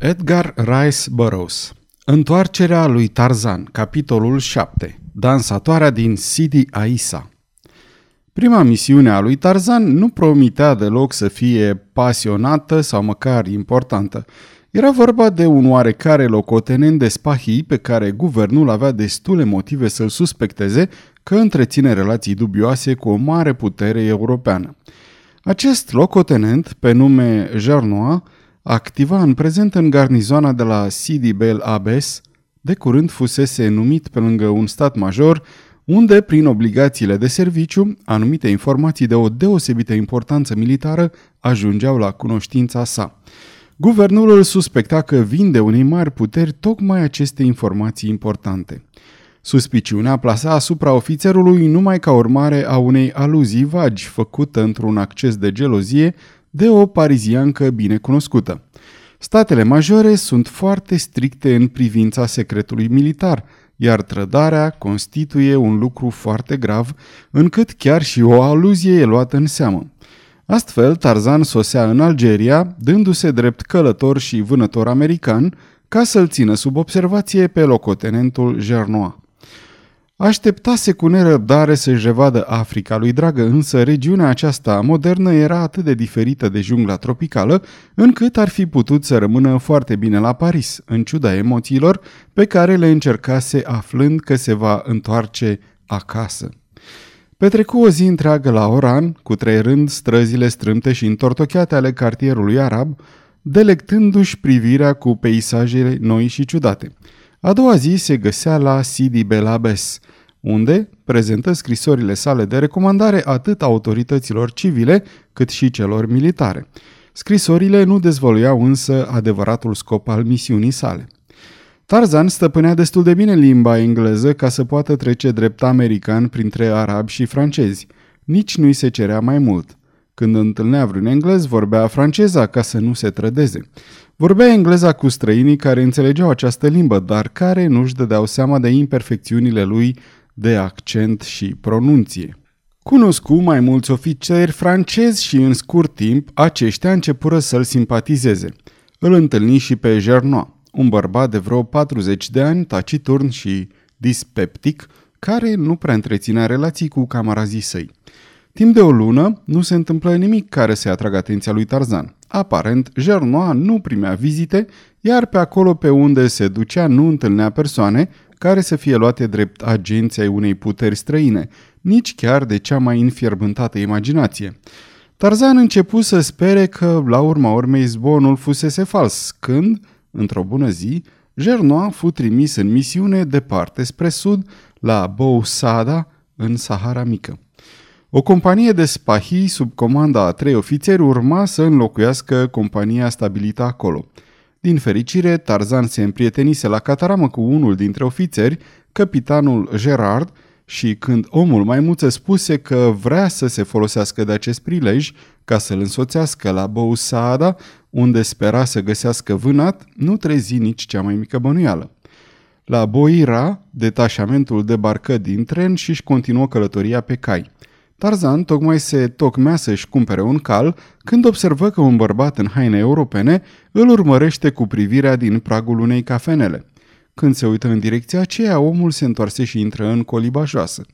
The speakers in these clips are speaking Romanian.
Edgar Rice Burroughs Întoarcerea lui Tarzan, capitolul 7 Dansatoarea din Sidi Aisa Prima misiune a lui Tarzan nu promitea deloc să fie pasionată sau măcar importantă. Era vorba de un oarecare locotenent de spahii pe care guvernul avea destule motive să-l suspecteze că întreține relații dubioase cu o mare putere europeană. Acest locotenent, pe nume Jarnois, activa în prezent în garnizoana de la Sidi Bel Abes, de curând fusese numit pe lângă un stat major, unde, prin obligațiile de serviciu, anumite informații de o deosebită importanță militară ajungeau la cunoștința sa. Guvernul îl suspecta că vinde unei mari puteri tocmai aceste informații importante. Suspiciunea plasa asupra ofițerului numai ca urmare a unei aluzii vagi făcută într-un acces de gelozie de o pariziancă bine cunoscută. Statele majore sunt foarte stricte în privința secretului militar, iar trădarea constituie un lucru foarte grav, încât chiar și o aluzie e luată în seamă. Astfel, Tarzan sosea în Algeria, dându-se drept călător și vânător american, ca să-l țină sub observație pe locotenentul Gernois. Așteptase cu nerăbdare să-și revadă Africa lui dragă, însă regiunea aceasta modernă era atât de diferită de jungla tropicală, încât ar fi putut să rămână foarte bine la Paris, în ciuda emoțiilor pe care le încercase aflând că se va întoarce acasă. Petrecu o zi întreagă la Oran, cu rând străzile strâmte și întortocheate ale cartierului arab, delectându-și privirea cu peisajele noi și ciudate. A doua zi se găsea la Sidi Belabes, unde prezentă scrisorile sale de recomandare atât autorităților civile cât și celor militare. Scrisorile nu dezvăluiau însă adevăratul scop al misiunii sale. Tarzan stăpânea destul de bine limba engleză ca să poată trece drept american printre arabi și francezi. Nici nu-i se cerea mai mult. Când întâlnea vreun englez, vorbea franceza ca să nu se trădeze. Vorbea engleza cu străinii care înțelegeau această limbă, dar care nu-și dădeau seama de imperfecțiunile lui de accent și pronunție. Cunoscu mai mulți ofițeri francezi și în scurt timp aceștia începură să-l simpatizeze. Îl întâlni și pe Gernois, un bărbat de vreo 40 de ani, taciturn și dispeptic, care nu prea întreținea relații cu camarazii săi. Timp de o lună nu se întâmplă nimic care să atragă atenția lui Tarzan. Aparent, Gernois nu primea vizite, iar pe acolo pe unde se ducea nu întâlnea persoane care să fie luate drept agenții ai unei puteri străine, nici chiar de cea mai înfierbântată imaginație. Tarzan început să spere că, la urma urmei, zbonul fusese fals, când, într-o bună zi, Gernois fu trimis în misiune departe spre sud, la Bousada, în Sahara Mică. O companie de spahii sub comanda a trei ofițeri urma să înlocuiască compania stabilită acolo. Din fericire, Tarzan se împrietenise la cataramă cu unul dintre ofițeri, capitanul Gerard, și când omul maimuță spuse că vrea să se folosească de acest prilej ca să-l însoțească la Bousada, unde spera să găsească vânat, nu trezi nici cea mai mică bănuială. La Boira, detașamentul debarcă din tren și își continuă călătoria pe cai. Tarzan tocmai se tocmea să-și cumpere un cal când observă că un bărbat în haine europene îl urmărește cu privirea din pragul unei cafenele. Când se uită în direcția aceea, omul se întoarse și intră în coliba joasă.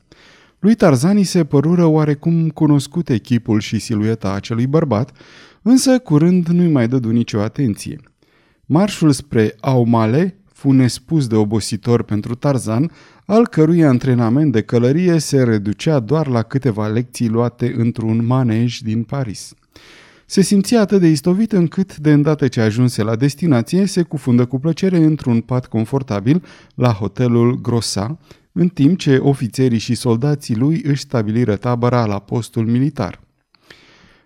Lui Tarzan se părură oarecum cunoscut echipul și silueta acelui bărbat, însă curând nu-i mai dădu nicio atenție. Marșul spre Aumale fu nespus de obositor pentru Tarzan, al cărui antrenament de călărie se reducea doar la câteva lecții luate într-un manej din Paris. Se simțea atât de istovit încât, de îndată ce ajunse la destinație, se cufundă cu plăcere într-un pat confortabil la hotelul Grosa, în timp ce ofițerii și soldații lui își stabiliră tabăra la postul militar.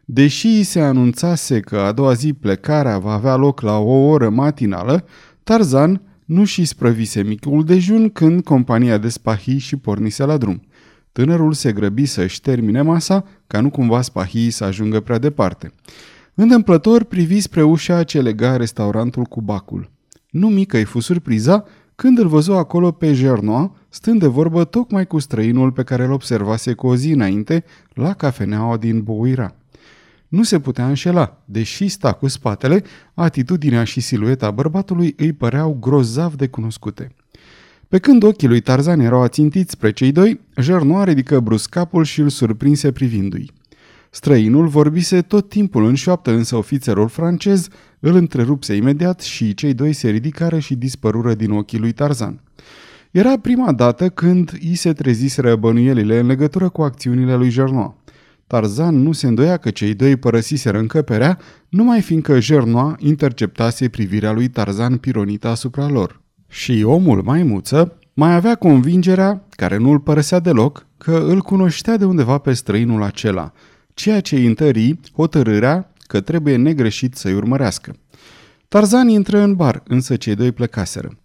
Deși se anunțase că a doua zi plecarea va avea loc la o oră matinală, Tarzan nu și sprăvise micul dejun când compania de spahii și pornise la drum. Tânărul se grăbi să-și termine masa, ca nu cumva spahii să ajungă prea departe. Întâmplător privi spre ușa ce lega restaurantul cu bacul. Nu mică îi fu surpriza când îl văzu acolo pe Gernois, stând de vorbă tocmai cu străinul pe care îl observase cu o zi înainte la cafeneaua din Bouira. Nu se putea înșela. Deși sta cu spatele, atitudinea și silueta bărbatului îi păreau grozav de cunoscute. Pe când ochii lui Tarzan erau ațintiți spre cei doi, Jernoa ridică brusc capul și îl surprinse privindu-i. Străinul vorbise tot timpul în șoaptă, însă ofițerul francez îl întrerupse imediat și cei doi se ridicară și dispărură din ochii lui Tarzan. Era prima dată când i se treziseră bănuielile în legătură cu acțiunile lui Jernoa. Tarzan nu se îndoia că cei doi părăsiseră încăperea, numai fiindcă Jernoa interceptase privirea lui Tarzan pironită asupra lor. Și omul maimuță mai avea convingerea, care nu îl părăsea deloc, că îl cunoștea de undeva pe străinul acela, ceea ce îi întări hotărârea că trebuie negreșit să-i urmărească. Tarzan intră în bar, însă cei doi plecaseră.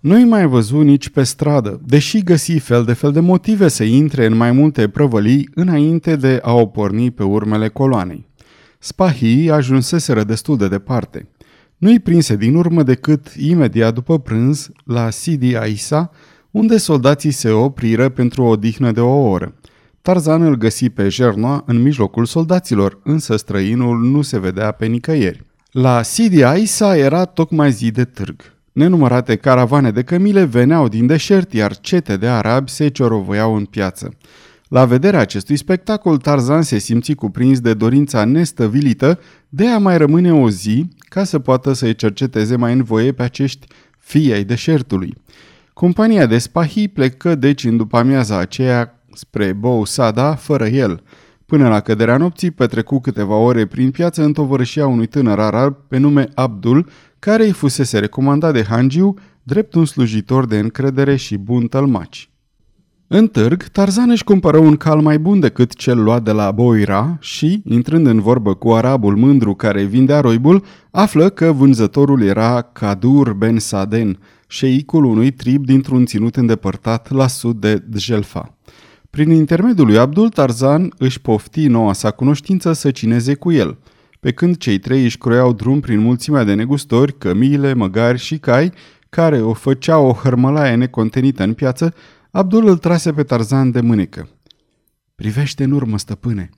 Nu-i mai văzut nici pe stradă, deși găsi fel de fel de motive să intre în mai multe prăvălii înainte de a o porni pe urmele coloanei. Spahii ajunseseră destul de departe. Nu-i prinse din urmă decât imediat după prânz la Sidi Aisa, unde soldații se opriră pentru o odihnă de o oră. Tarzan îl găsi pe Jernoa în mijlocul soldaților, însă străinul nu se vedea pe nicăieri. La Sidi Aisa era tocmai zi de târg. Nenumărate caravane de cămile veneau din deșert, iar cete de arabi se ciorovăiau în piață. La vederea acestui spectacol, Tarzan se simți cuprins de dorința nestăvilită de a mai rămâne o zi ca să poată să-i cerceteze mai în voie pe acești fii ai deșertului. Compania de spahi plecă deci în după amiaza aceea spre Bou Sada fără el. Până la căderea nopții petrecu câteva ore prin piață în tovărășia unui tânăr arab pe nume Abdul, care îi fusese recomandat de Hangiu drept un slujitor de încredere și bun tălmaci. În târg, Tarzan își cumpără un cal mai bun decât cel luat de la Boira și, intrând în vorbă cu arabul mândru care vindea roibul, află că vânzătorul era Kadur Ben Saden, șeicul unui trib dintr-un ținut îndepărtat la sud de Djelfa. Prin intermediul lui Abdul Tarzan își pofti noua sa cunoștință să cineze cu el – pe când cei trei își croiau drum prin mulțimea de negustori, cămile, măgari și cai, care o făceau o hărmălaie necontenită în piață, Abdul îl trase pe Tarzan de mânecă. Privește în urmă, stăpâne!"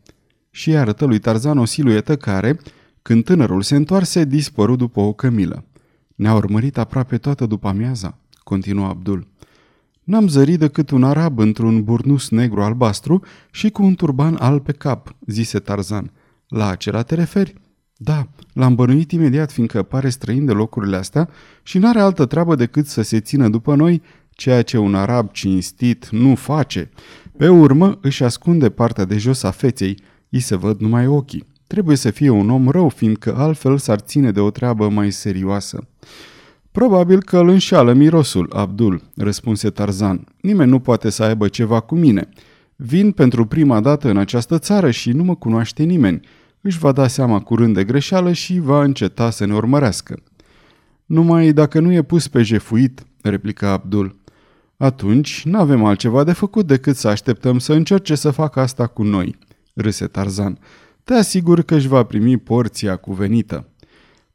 Și arătă lui Tarzan o siluetă care, când tânărul se întoarse, dispăru după o cămilă. Ne-a urmărit aproape toată după amiaza, continuă Abdul. N-am zărit decât un arab într-un burnus negru albastru și cu un turban alb pe cap, zise Tarzan. La acela te referi? Da, l-am bănuit imediat fiindcă pare străin de locurile astea și n-are altă treabă decât să se țină după noi, ceea ce un arab cinstit nu face. Pe urmă își ascunde partea de jos a feței, îi se văd numai ochii. Trebuie să fie un om rău, fiindcă altfel s-ar ține de o treabă mai serioasă. Probabil că îl înșală mirosul, Abdul, răspunse Tarzan. Nimeni nu poate să aibă ceva cu mine. Vin pentru prima dată în această țară și nu mă cunoaște nimeni își va da seama curând de greșeală și va înceta să ne urmărească. Numai dacă nu e pus pe jefuit, replica Abdul. Atunci n-avem altceva de făcut decât să așteptăm să încerce să facă asta cu noi, râse Tarzan. Te asigur că își va primi porția cuvenită.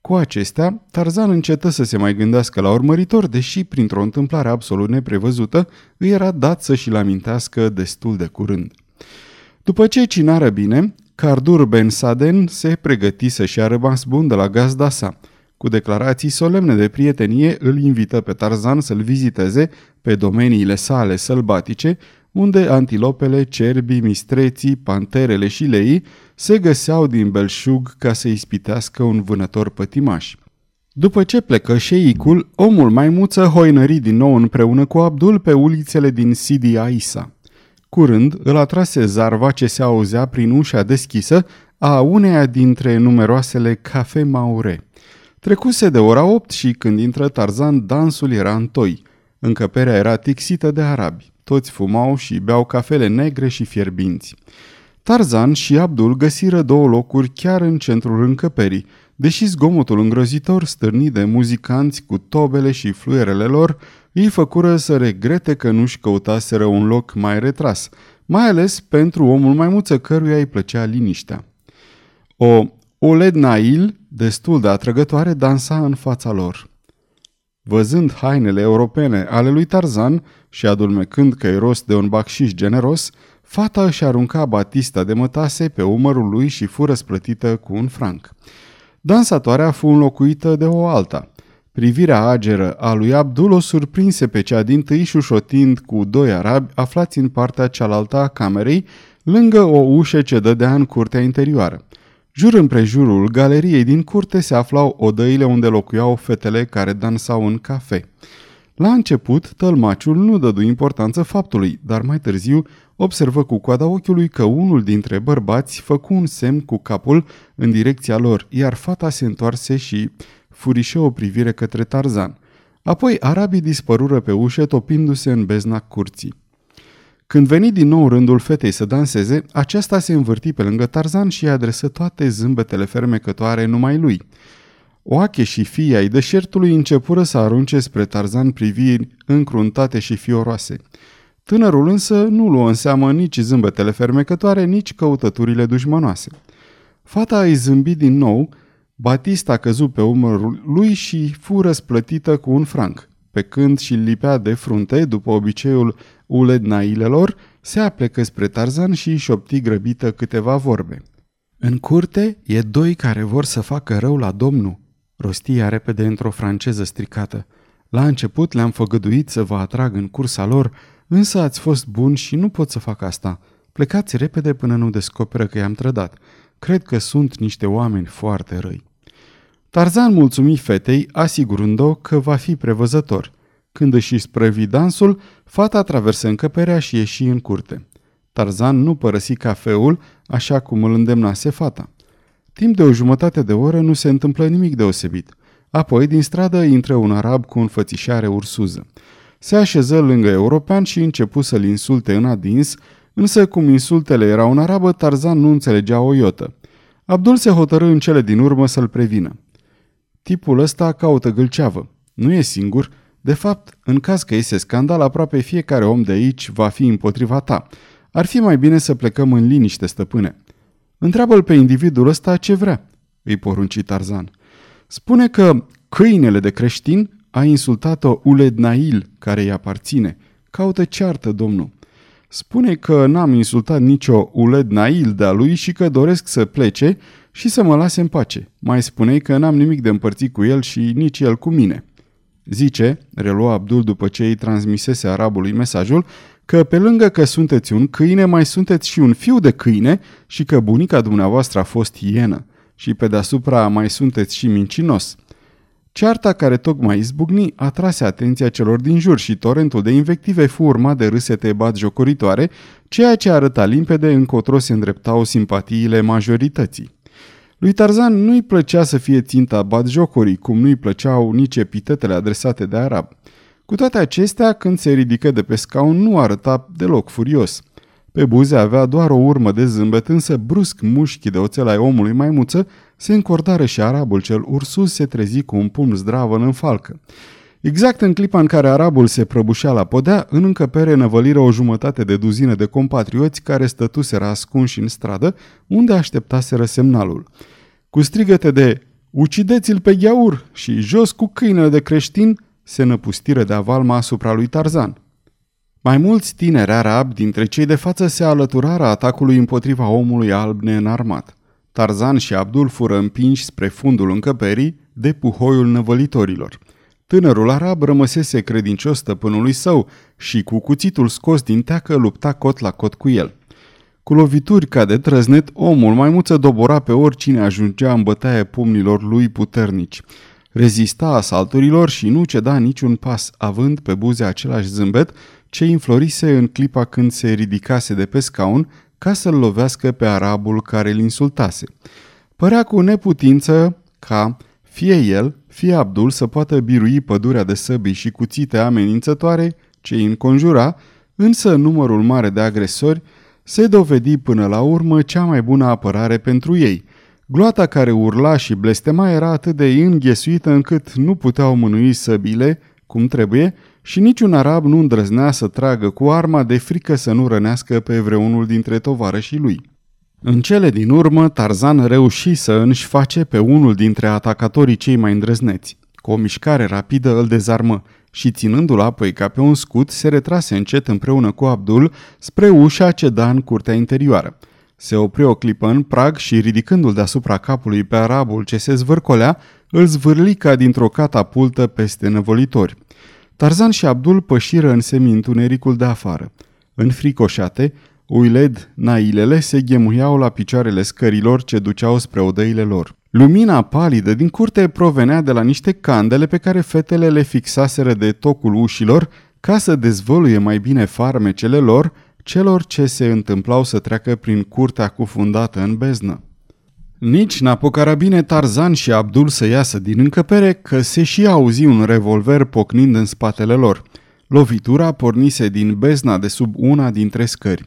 Cu acestea, Tarzan încetă să se mai gândească la urmăritor, deși, printr-o întâmplare absolut neprevăzută, îi era dat să-și-l amintească destul de curând. După ce cinară bine, Cardur Ben Saden se pregăti să-și ia rămas bun de la gazda sa. Cu declarații solemne de prietenie îl invită pe Tarzan să-l viziteze pe domeniile sale sălbatice, unde antilopele, cerbii, mistreții, panterele și leii se găseau din belșug ca să ispitească un vânător pătimaș. După ce plecă șeicul, omul maimuță hoinări din nou împreună cu Abdul pe ulițele din Sidi Aisa. Curând îl atrase zarva ce se auzea prin ușa deschisă a uneia dintre numeroasele cafe maure. Trecuse de ora 8 și când intră Tarzan, dansul era întoi. Încăperea era tixită de arabi. Toți fumau și beau cafele negre și fierbinți. Tarzan și Abdul găsiră două locuri chiar în centrul încăperii, deși zgomotul îngrozitor stârnit de muzicanți cu tobele și fluierele lor îi făcură să regrete că nu-și căutaseră un loc mai retras, mai ales pentru omul maimuță căruia îi plăcea liniștea. O Oled Nail, destul de atrăgătoare, dansa în fața lor. Văzând hainele europene ale lui Tarzan și adulmecând că e rost de un bacșiș generos, fata își arunca batista de mătase pe umărul lui și fură splătită cu un franc. Dansatoarea fu înlocuită de o alta. Privirea ageră a lui Abdul o surprinse pe cea din tâi șușotind cu doi arabi aflați în partea cealaltă a camerei, lângă o ușă ce dădea în curtea interioară. Jur împrejurul galeriei din curte se aflau odăile unde locuiau fetele care dansau în cafe. La început, tălmaciul nu dădu importanță faptului, dar mai târziu observă cu coada ochiului că unul dintre bărbați făcu un semn cu capul în direcția lor, iar fata se întoarse și furișă o privire către Tarzan. Apoi arabii dispărură pe ușă topindu-se în bezna curții. Când veni din nou rândul fetei să danseze, aceasta se învârti pe lângă Tarzan și îi adresă toate zâmbetele fermecătoare numai lui. Oache și fii ai deșertului începură să arunce spre Tarzan priviri încruntate și fioroase. Tânărul însă nu luă în seamă nici zâmbetele fermecătoare, nici căutăturile dușmănoase. Fata îi zâmbi din nou, Batista căzu pe umărul lui și fu răsplătită cu un franc. Pe când și lipea de frunte, după obiceiul ulednailelor, se aplecă spre Tarzan și își șopti grăbită câteva vorbe. În curte e doi care vor să facă rău la domnul, rostia repede într-o franceză stricată. La început le-am făgăduit să vă atrag în cursa lor, însă ați fost buni și nu pot să fac asta. Plecați repede până nu descoperă că i-am trădat. Cred că sunt niște oameni foarte răi. Tarzan mulțumi fetei, asigurând-o că va fi prevăzător. Când își sprăvi dansul, fata traversă încăperea și ieși în curte. Tarzan nu părăsi cafeul, așa cum îl îndemnase fata. Timp de o jumătate de oră nu se întâmplă nimic deosebit. Apoi, din stradă, intră un arab cu înfățișare ursuză. Se așeză lângă european și începu să-l insulte în adins, însă cum insultele erau în arabă, Tarzan nu înțelegea o iotă. Abdul se hotărâ în cele din urmă să-l prevină. Tipul ăsta caută gâlceavă. Nu e singur. De fapt, în caz că iese scandal, aproape fiecare om de aici va fi împotriva ta. Ar fi mai bine să plecăm în liniște, stăpâne. Întreabă-l pe individul ăsta ce vrea, îi porunci Tarzan. Spune că câinele de creștin a insultat-o Uled Nail, care îi aparține. Caută ceartă, domnul. Spune că n-am insultat nicio Uled Nail de-a lui și că doresc să plece și să mă lase în pace. Mai spune că n-am nimic de împărțit cu el și nici el cu mine. Zice, relua Abdul după ce îi transmisese arabului mesajul, că pe lângă că sunteți un câine, mai sunteți și un fiu de câine și că bunica dumneavoastră a fost ienă și pe deasupra mai sunteți și mincinos. Cearta care tocmai izbucni atrase atenția celor din jur și torentul de invective fu urmat de râsete jocoritoare, ceea ce arăta limpede încotro se îndreptau simpatiile majorității. Lui Tarzan nu-i plăcea să fie ținta jocorii, cum nu-i plăceau nici epitetele adresate de arab. Cu toate acestea, când se ridică de pe scaun, nu arăta deloc furios. Pe buze avea doar o urmă de zâmbet, însă brusc mușchii de oțel ai omului maimuță se încordară și arabul cel ursus se trezi cu un pumn zdravă în falcă. Exact în clipa în care arabul se prăbușea la podea, în încăpere năvăliră o jumătate de duzină de compatrioți care stătuseră ascunși în stradă, unde așteptaseră semnalul. Cu strigăte de Ucideți-l pe gheaur și jos cu câinele de creștin, se năpustiră de avalma asupra lui Tarzan. Mai mulți tineri arabi dintre cei de față se alăturară atacului împotriva omului alb neînarmat. Tarzan și Abdul fură împinși spre fundul încăperii de puhoiul năvălitorilor. Tânărul arab rămăsese credincios stăpânului său și cu cuțitul scos din teacă lupta cot la cot cu el. Cu lovituri ca de trăznet, omul maimuță dobora pe oricine ajungea în bătaie pumnilor lui puternici. Rezista asalturilor și nu ceda niciun pas, având pe buze același zâmbet ce înflorise în clipa când se ridicase de pe scaun ca să-l lovească pe arabul care îl insultase. Părea cu neputință ca fie el, fie Abdul să poată birui pădurea de săbii și cuțite amenințătoare ce îi înconjura, însă numărul mare de agresori se dovedi până la urmă cea mai bună apărare pentru ei. Gloata care urla și blestema era atât de înghesuită încât nu puteau mânui săbile cum trebuie și niciun arab nu îndrăznea să tragă cu arma de frică să nu rănească pe vreunul dintre tovarășii lui. În cele din urmă, Tarzan reuși să își face pe unul dintre atacatorii cei mai îndrăzneți. Cu o mișcare rapidă îl dezarmă și ținându-l apoi ca pe un scut, se retrase încet împreună cu Abdul spre ușa ce da în curtea interioară. Se opri o clipă în prag și, ridicându-l deasupra capului pe arabul ce se zvârcolea, îl zvârli ca dintr-o catapultă peste năvolitori. Tarzan și Abdul pășiră în semi-întunericul de afară. Înfricoșate, Uiled, nailele se ghemuiau la picioarele scărilor ce duceau spre odăile lor. Lumina palidă din curte provenea de la niște candele pe care fetele le fixaseră de tocul ușilor ca să dezvăluie mai bine farmecele lor celor ce se întâmplau să treacă prin curtea cufundată în beznă. Nici n-apucară bine Tarzan și Abdul să iasă din încăpere că se și auzi un revolver pocnind în spatele lor. Lovitura pornise din bezna de sub una dintre scări.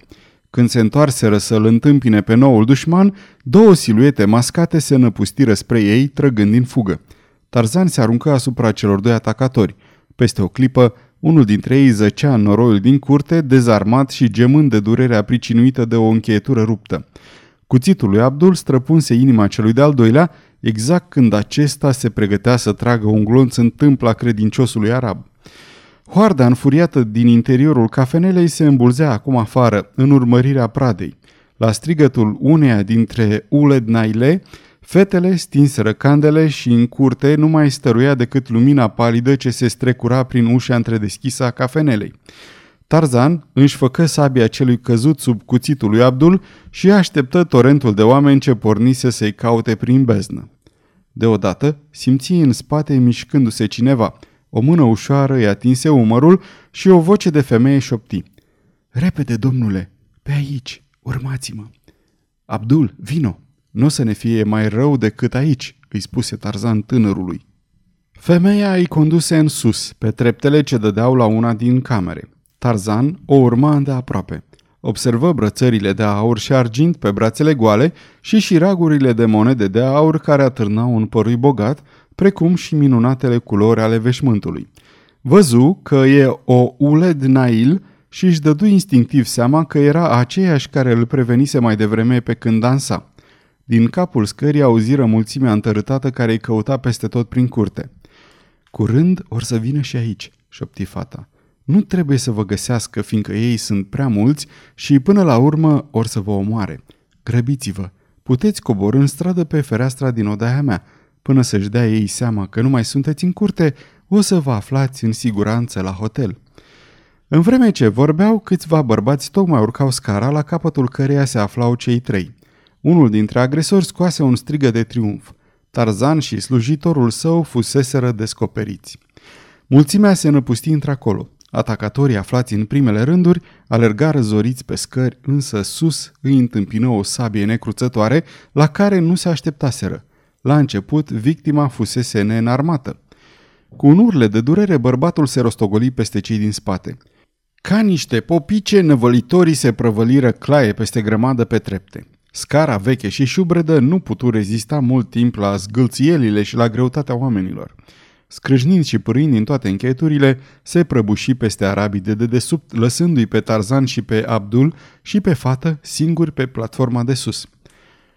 Când se întoarseră să-l întâmpine pe noul dușman, două siluete mascate se năpustiră spre ei, trăgând din fugă. Tarzan se aruncă asupra celor doi atacatori. Peste o clipă, unul dintre ei zăcea în noroiul din curte, dezarmat și gemând de durerea pricinuită de o încheietură ruptă. Cuțitul lui Abdul străpunse inima celui de-al doilea, exact când acesta se pregătea să tragă un glonț în tâmpla credinciosului arab. Hoarda înfuriată din interiorul cafenelei se îmbulzea acum afară, în urmărirea pradei. La strigătul uneia dintre Uled Naile, fetele stinseră candele și în curte nu mai stăruia decât lumina palidă ce se strecura prin ușa întredeschisă a cafenelei. Tarzan își făcă sabia celui căzut sub cuțitul lui Abdul și așteptă torentul de oameni ce pornise să-i caute prin beznă. Deodată simți în spate mișcându-se cineva – o mână ușoară îi atinse umărul și o voce de femeie șopti. Repede, domnule, pe aici, urmați-mă. Abdul, vino, nu o să ne fie mai rău decât aici, îi spuse Tarzan tânărului. Femeia îi conduse în sus, pe treptele ce dădeau la una din camere. Tarzan o urma îndeaproape. Observă brățările de aur și argint pe brațele goale și șiragurile de monede de aur care atârnau un părui bogat, precum și minunatele culori ale veșmântului. Văzu că e o uled nail și își dădu instinctiv seama că era aceeași care îl prevenise mai devreme pe când dansa. Din capul scării auziră mulțimea întărâtată care îi căuta peste tot prin curte. Curând or să vină și aici, șopti fata. Nu trebuie să vă găsească, fiindcă ei sunt prea mulți și până la urmă or să vă omoare. Grăbiți-vă! Puteți coborâ în stradă pe fereastra din odaia mea. Până să-și dea ei seama că nu mai sunteți în curte, o să vă aflați în siguranță la hotel. În vreme ce vorbeau, câțiva bărbați tocmai urcau scara la capătul căreia se aflau cei trei. Unul dintre agresori scoase un strigă de triumf. Tarzan și slujitorul său fuseseră descoperiți. Mulțimea se năpusti într-acolo. Atacatorii aflați în primele rânduri alergară zoriți pe scări, însă sus îi întâmpină o sabie necruțătoare la care nu se așteptaseră. La început, victima fusese neînarmată. Cu un urle de durere, bărbatul se rostogoli peste cei din spate. Ca niște popice, năvălitorii se prăvăliră claie peste grămadă pe trepte. Scara veche și șubredă nu putu rezista mult timp la zgâlțielile și la greutatea oamenilor. Scrâșnind și pârind din toate încheieturile, se prăbuși peste arabii de dedesubt, lăsându-i pe Tarzan și pe Abdul și pe fată singuri pe platforma de sus.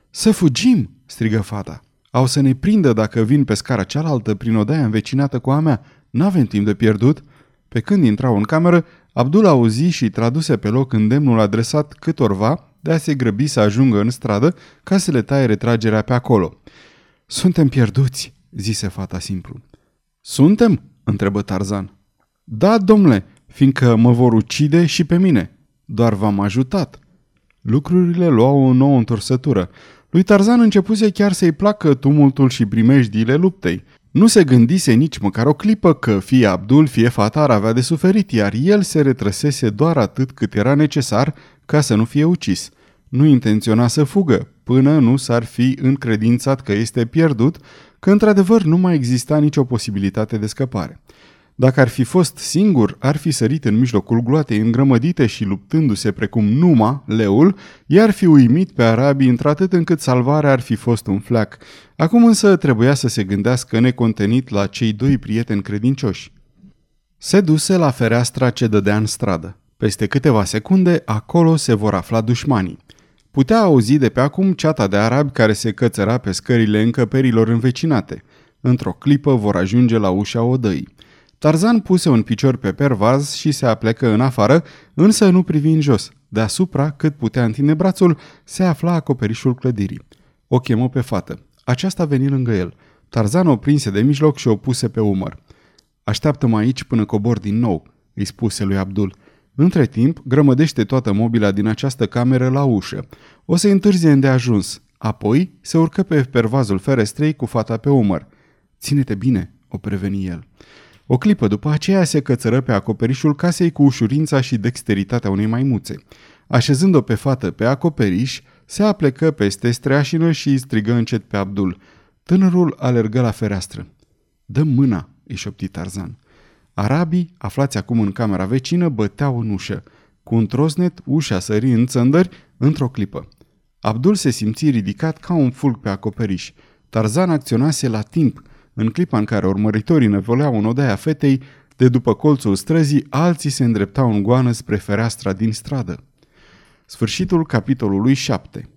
Să fugim!" strigă fata. Au să ne prindă dacă vin pe scara cealaltă prin odaia învecinată cu a mea. N-avem timp de pierdut." Pe când intrau în cameră, Abdul auzi și traduse pe loc îndemnul adresat câtorva de a se grăbi să ajungă în stradă ca să le taie retragerea pe acolo. Suntem pierduți," zise fata simplu. Suntem?" întrebă Tarzan. Da, domnule, fiindcă mă vor ucide și pe mine. Doar v-am ajutat." Lucrurile luau o nouă întorsătură. Lui Tarzan începuse chiar să-i placă tumultul și primejdiile luptei. Nu se gândise nici măcar o clipă că fie Abdul, fie fata ar avea de suferit, iar el se retrăsese doar atât cât era necesar ca să nu fie ucis. Nu intenționa să fugă, până nu s-ar fi încredințat că este pierdut, că într-adevăr nu mai exista nicio posibilitate de scăpare. Dacă ar fi fost singur, ar fi sărit în mijlocul gloatei îngrămădite și luptându-se precum Numa, leul, i-ar fi uimit pe arabii într-atât încât salvarea ar fi fost un fleac. Acum însă trebuia să se gândească necontenit la cei doi prieteni credincioși. Se duse la fereastra ce dădea în stradă. Peste câteva secunde, acolo se vor afla dușmanii. Putea auzi de pe acum ceata de arabi care se cățăra pe scările încăperilor învecinate. Într-o clipă vor ajunge la ușa odăii. Tarzan puse un picior pe pervaz și se aplecă în afară, însă nu privi în jos. Deasupra, cât putea întinde brațul, se afla acoperișul clădirii. O chemă pe fată. Aceasta veni lângă el. Tarzan o prinse de mijloc și o puse pe umăr. Așteaptă-mă aici până cobor din nou, îi spuse lui Abdul. Între timp, grămădește toată mobila din această cameră la ușă. O să întârzie îndeajuns. Apoi se urcă pe pervazul ferestrei cu fata pe umăr. Ține-te bine, o preveni el. O clipă după aceea se cățără pe acoperișul casei cu ușurința și dexteritatea unei maimuțe. Așezând-o pe fată pe acoperiș, se aplecă peste streașină și îi strigă încet pe Abdul. Tânărul alergă la fereastră. Dă mâna, îi șopti Tarzan. Arabii, aflați acum în camera vecină, băteau în ușă. Cu un trosnet, ușa sări în țăndări într-o clipă. Abdul se simți ridicat ca un fulg pe acoperiș. Tarzan acționase la timp. În clipa în care urmăritorii năvoleau în odaia fetei, de după colțul străzii, alții se îndreptau în goană spre fereastra din stradă. Sfârșitul capitolului 7